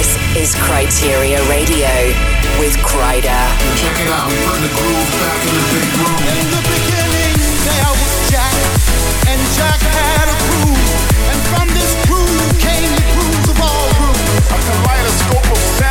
This is Kryteria Radio with Kryder. Check it out, bring the groove back in the big room. In the beginning, there was Jack, and Jack had a and from this came the of all grooves. A kaleidoscope of sound,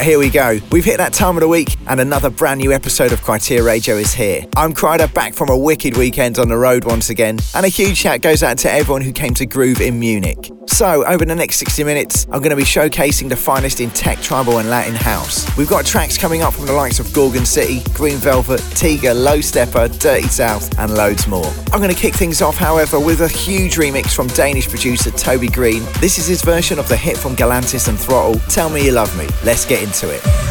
right, here we go. We've hit that time of the week, and another brand new episode of Kryteria Radio is here. I'm Kryder, back from a wicked weekend on the road once again, and a huge shout goes out to everyone who came to Groove in Munich. So, over the next 60 minutes, I'm going to be showcasing the finest in tech, tribal, and Latin house. We've got tracks coming up from the likes of Gorgon City, Green Velvet, Tiga, Low Steppa, Dirty South, and loads more. I'm going to kick things off, however, with a huge remix from Danish producer Toby Green. This is his version of the hit from Galantis and Throttle, Tell Me You Love Me. Let's get into it.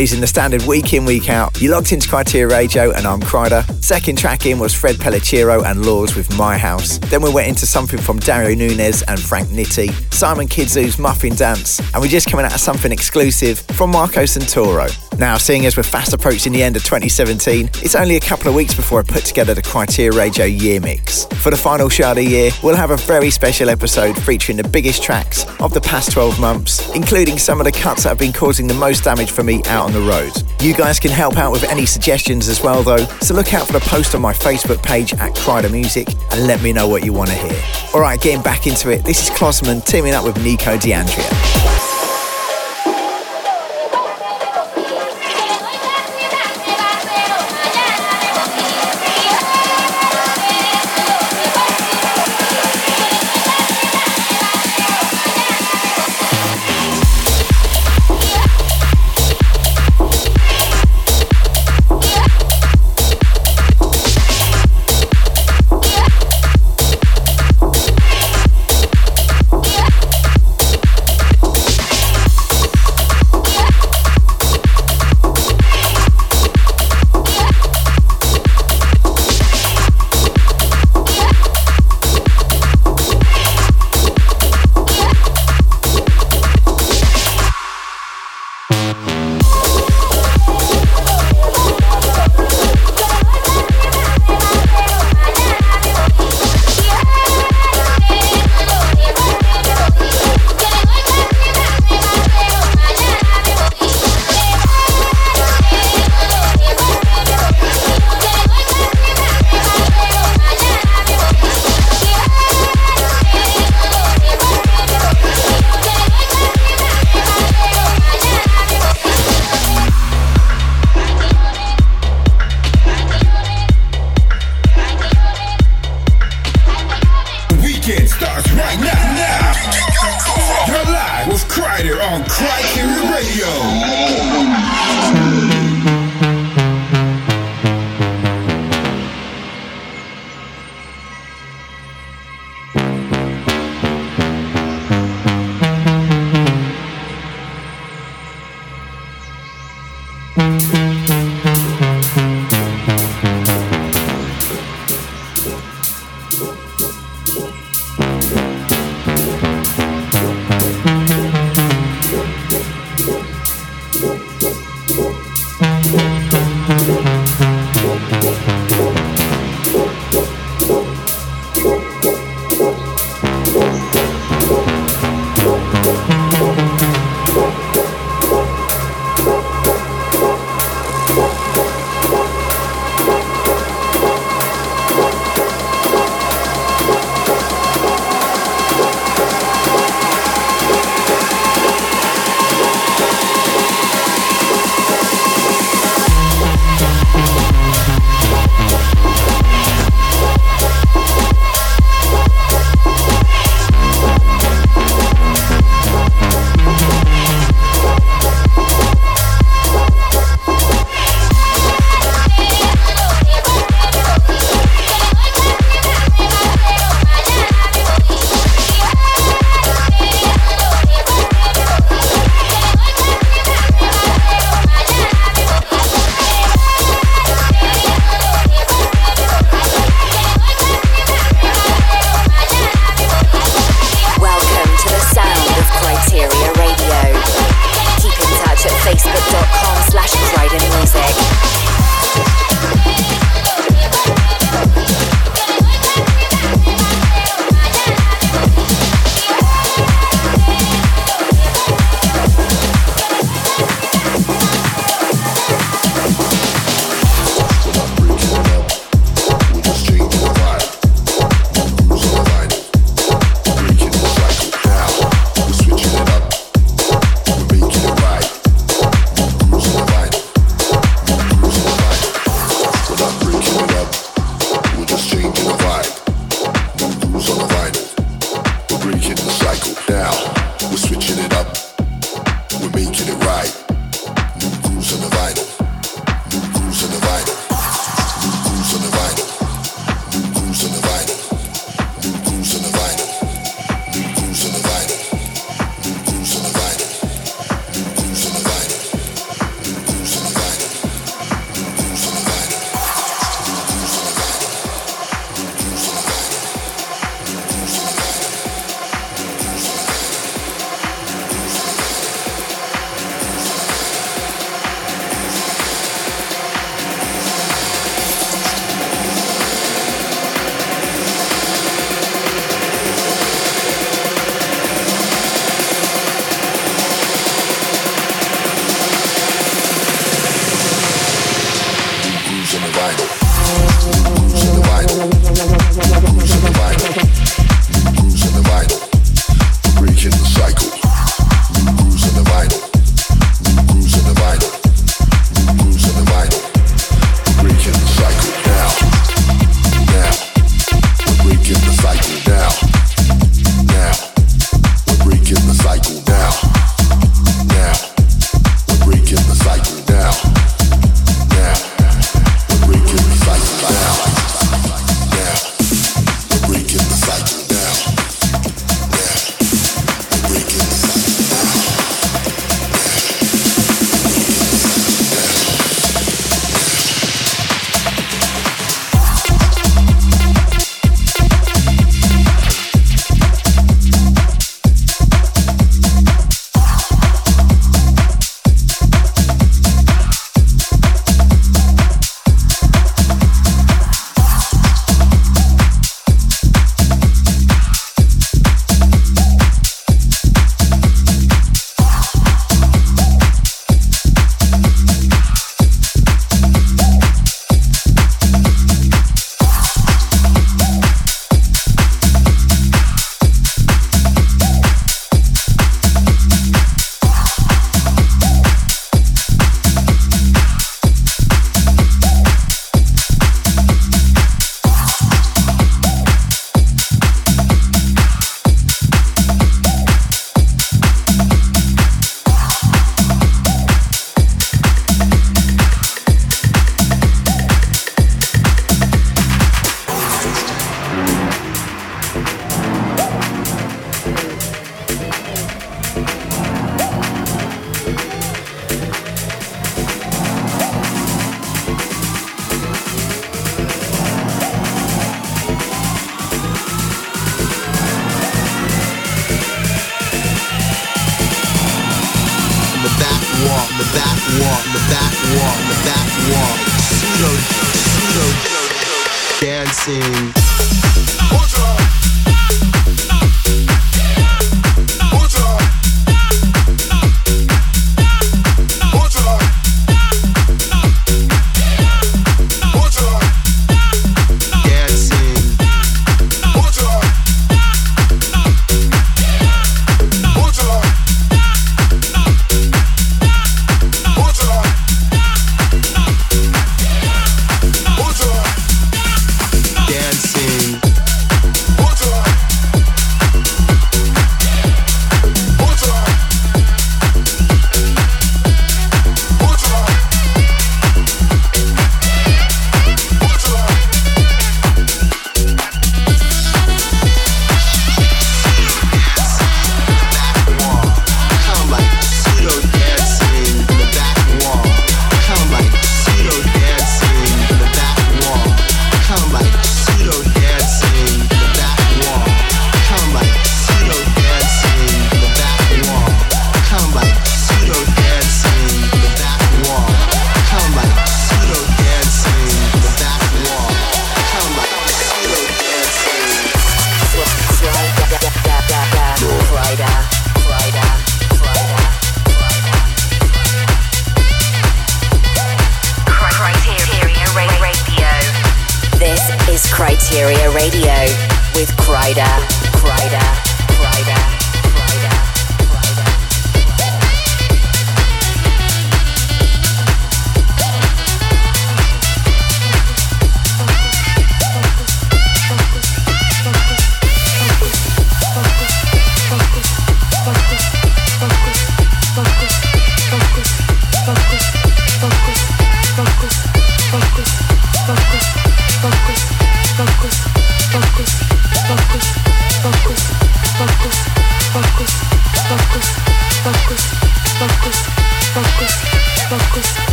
Raising the standard week in, week out. You logged into Kryteria Radio and I'm Kryder. Second track in was Fred Pellicero and Laws with My House. Then we went into something from Dario Nunez and Frank Nitti, Simon Kidzu's Muffin Dance, and we're just coming out of something exclusive from Marco Santoro. Now, seeing as we're fast approaching the end of 2017, it's only a couple of weeks before I put together the Kryteria Radio year mix. For the final show of the year, we'll have a very special episode featuring the biggest tracks of the past 12 months, including some of the cuts that have been causing the most damage for me out on the road. You guys can help out with any suggestions as well, though, so look out for the post on my Facebook page at Kryder Music and let me know what you want to hear. Alright, getting back into it, this is Klossman teaming up with Nico D'Andrea.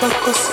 focus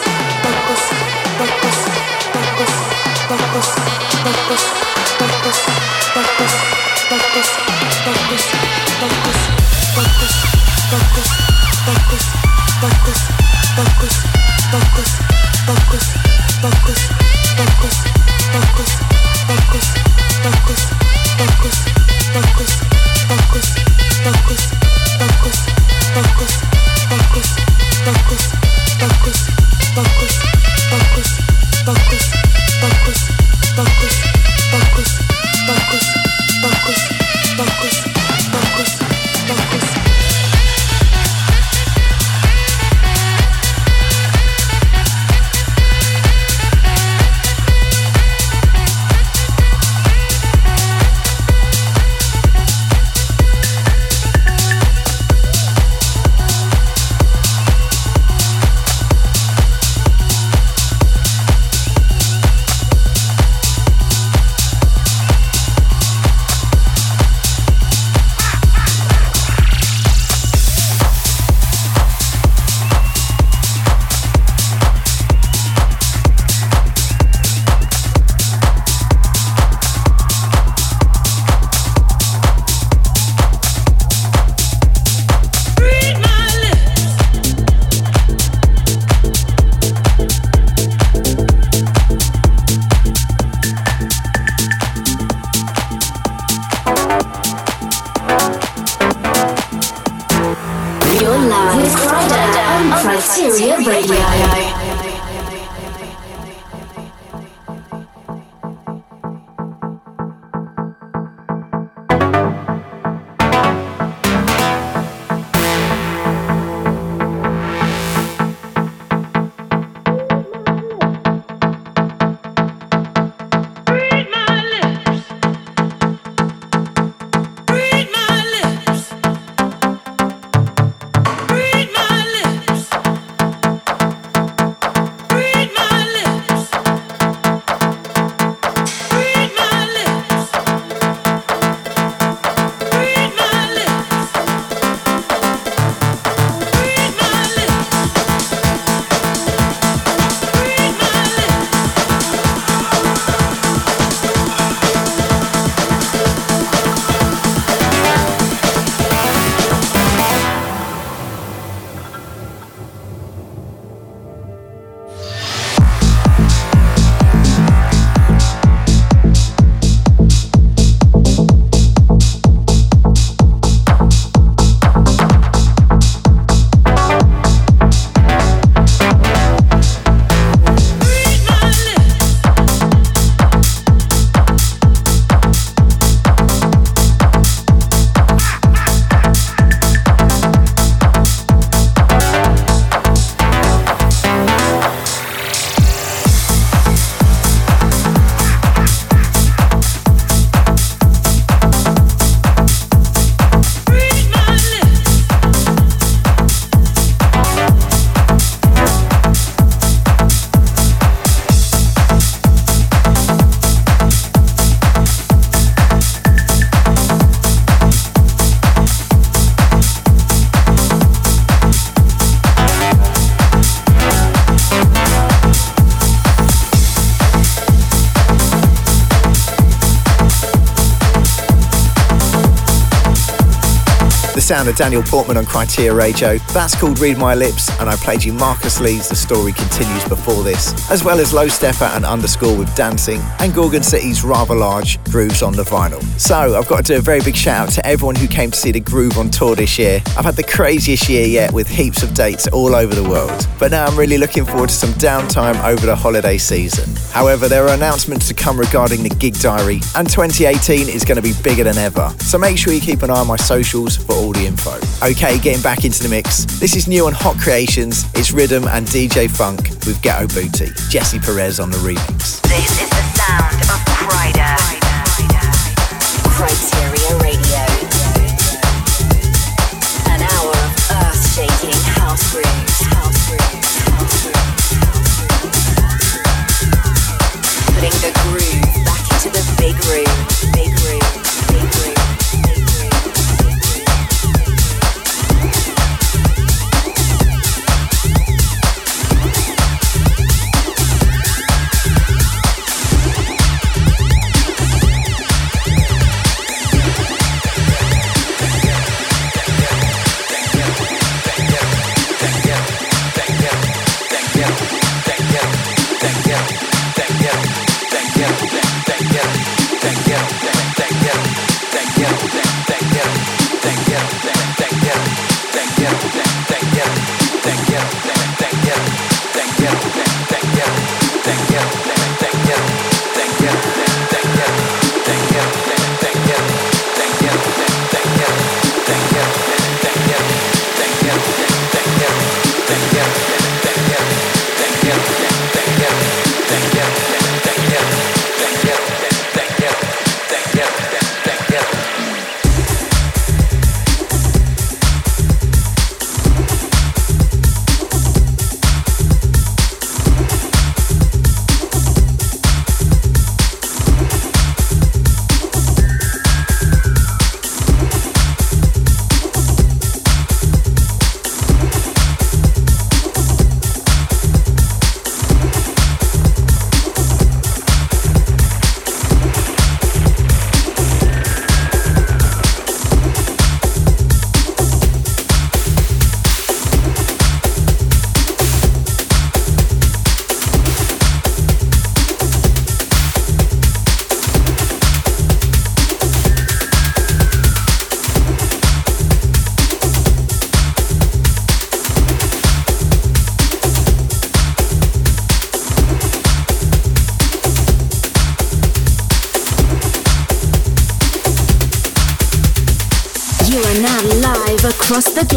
sound of Daniel Portman on Kryteria Radio. That's called Read My Lips, and I played you Marcus Lee's The Story Continues before this, as well as Low Steppa and Underscore with Dancing, and Gorgon City's Rather Large Grooves on the Vinyl. So I've got to do a very big shout out to everyone who came to see the Groove on tour this year. I've had the craziest year yet with heaps of dates all over the world, but now I'm really looking forward to some downtime over the holiday season. However, there are announcements to come regarding the gig diary, and 2018 is going to be bigger than ever. So make sure you keep an eye on my socials for all the info. Okay, getting back into the mix. This is new on Hot Creations. It's Rhythm and DJ Funk with Ghetto Booty. Jesse Perez on the remix. This is the sound of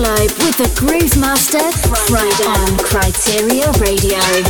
globe with the Groove Master Friday on Kryteria Radio.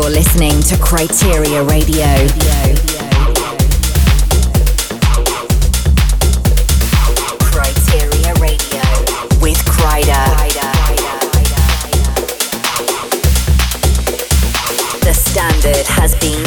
You're listening to Kryteria Radio. Kryteria Radio with The standard has been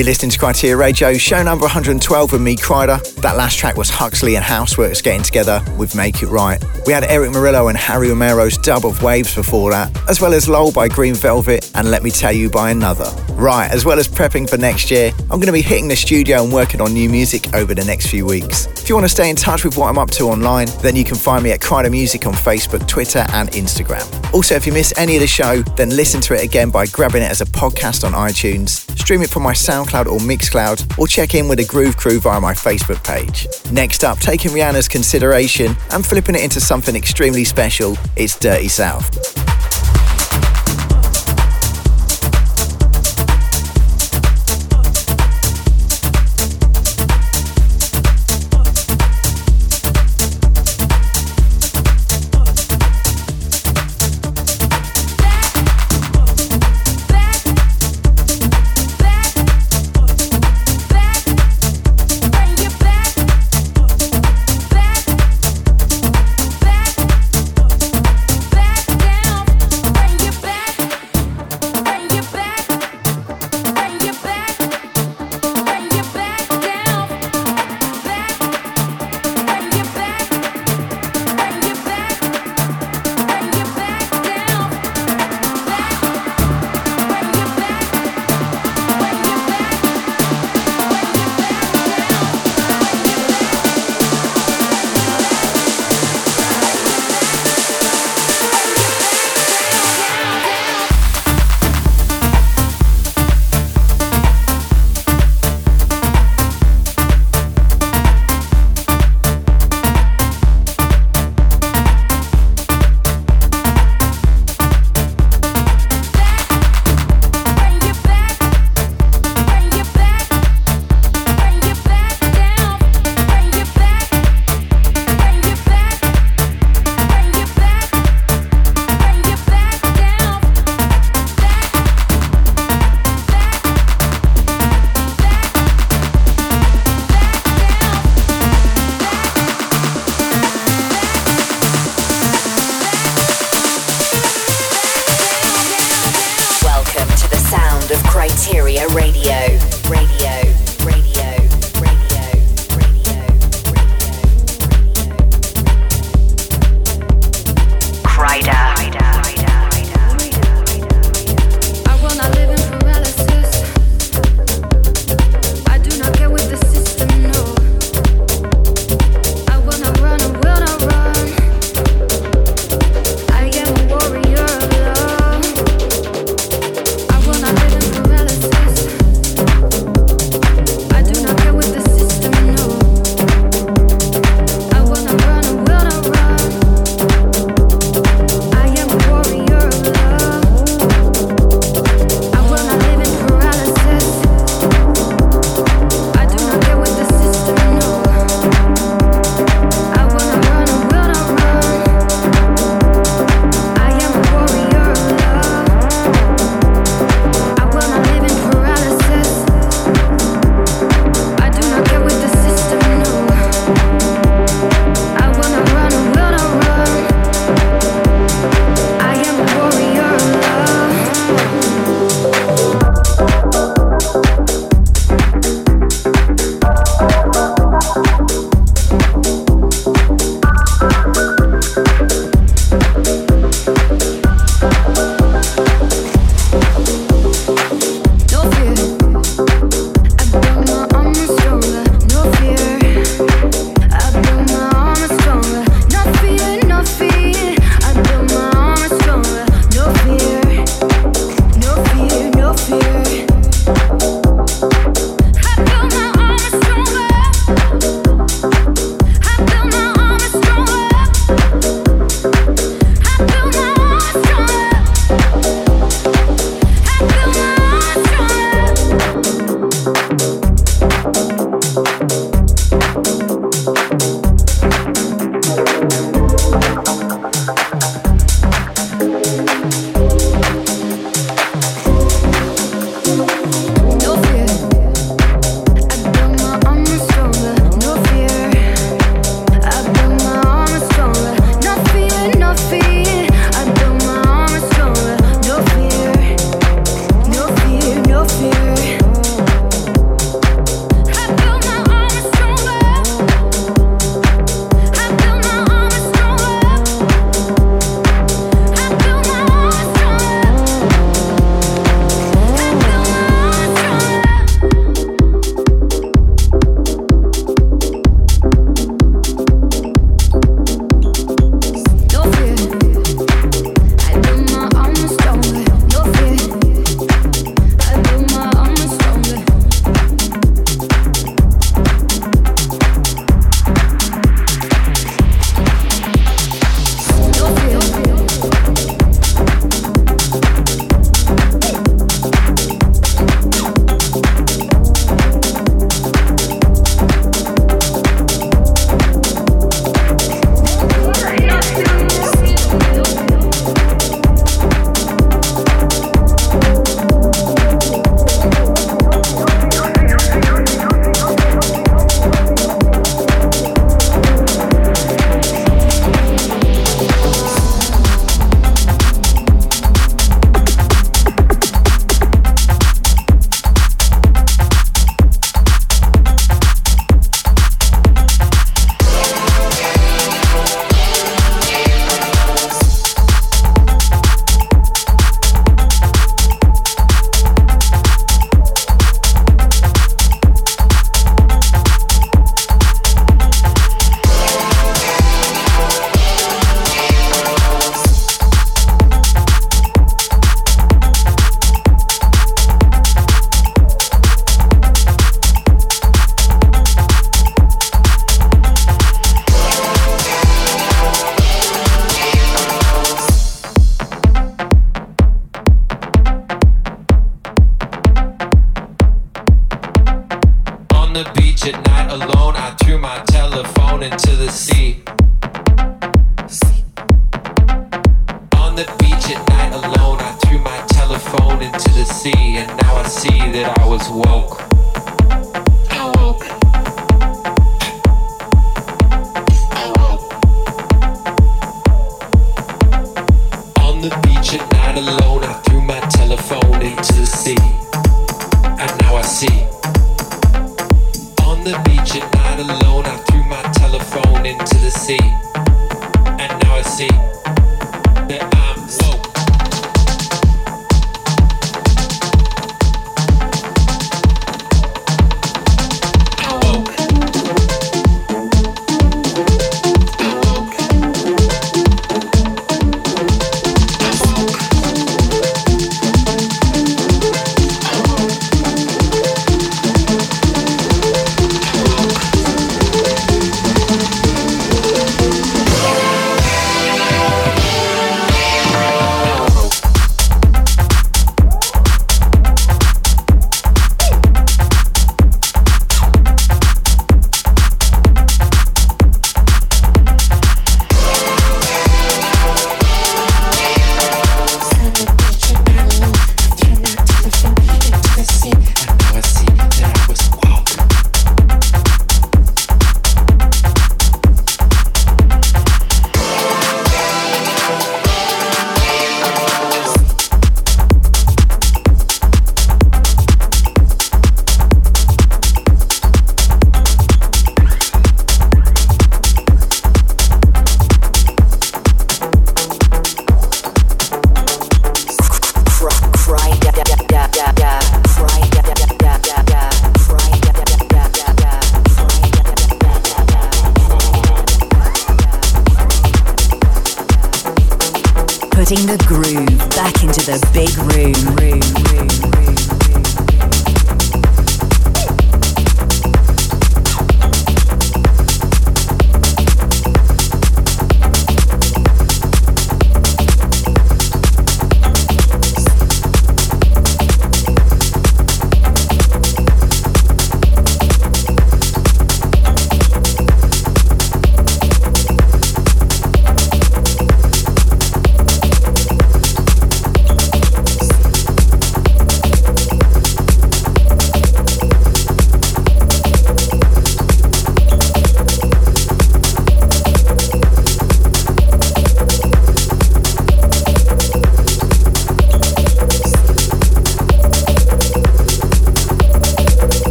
You're listening to Kryteria Radio, show number 112 with me, Kryder. That last track was Huxley and Houseworks getting together with Make It Right. We had Erick Morillo and Harry Romero's dub of Waves before that, as well as Lowell by Green Velvet and Let Me Tell You by Another. Right, as well as prepping for next year, I'm going to be hitting the studio and working on new music over the next few weeks. If you want to stay in touch with what I'm up to online, then you can find me at Kryder Music on Facebook, Twitter, and Instagram. Also, if you miss any of the show, then listen to it again by grabbing it as a podcast on iTunes, stream it from my SoundCloud or Mixcloud, or check in with the Groove Crew via my Facebook page. Next up, taking Rihanna's consideration and flipping it into something extremely special, it's Dirty South. Radio. Radio.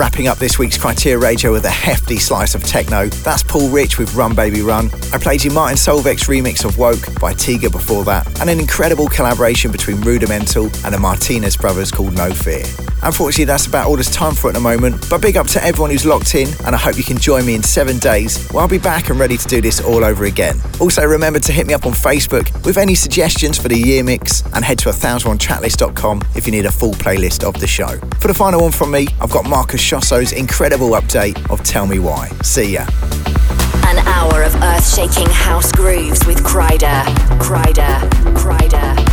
Wrapping up this week's Kryteria Radio with a hefty slice of techno. That's Paul Rich with Run Baby Run. I played you Martin Solveig's remix of Woke by Tiga before that, and an incredible collaboration between Rudimental and the Martinez brothers called No Fear. Unfortunately, that's about all there's time for at the moment, but big up to everyone who's locked in, and I hope you can join me in seven days where I'll be back and ready to do this all over again. Also, remember to hit me up on Facebook with any suggestions for the year mix, and head to 1001tracklists.com if you need a full playlist of the show. For the final one from me, I've got Marcus Schössow's incredible update of Tell Me Why. See ya. An hour of earth shaking house grooves with. Kryder. Kryder. Kryder.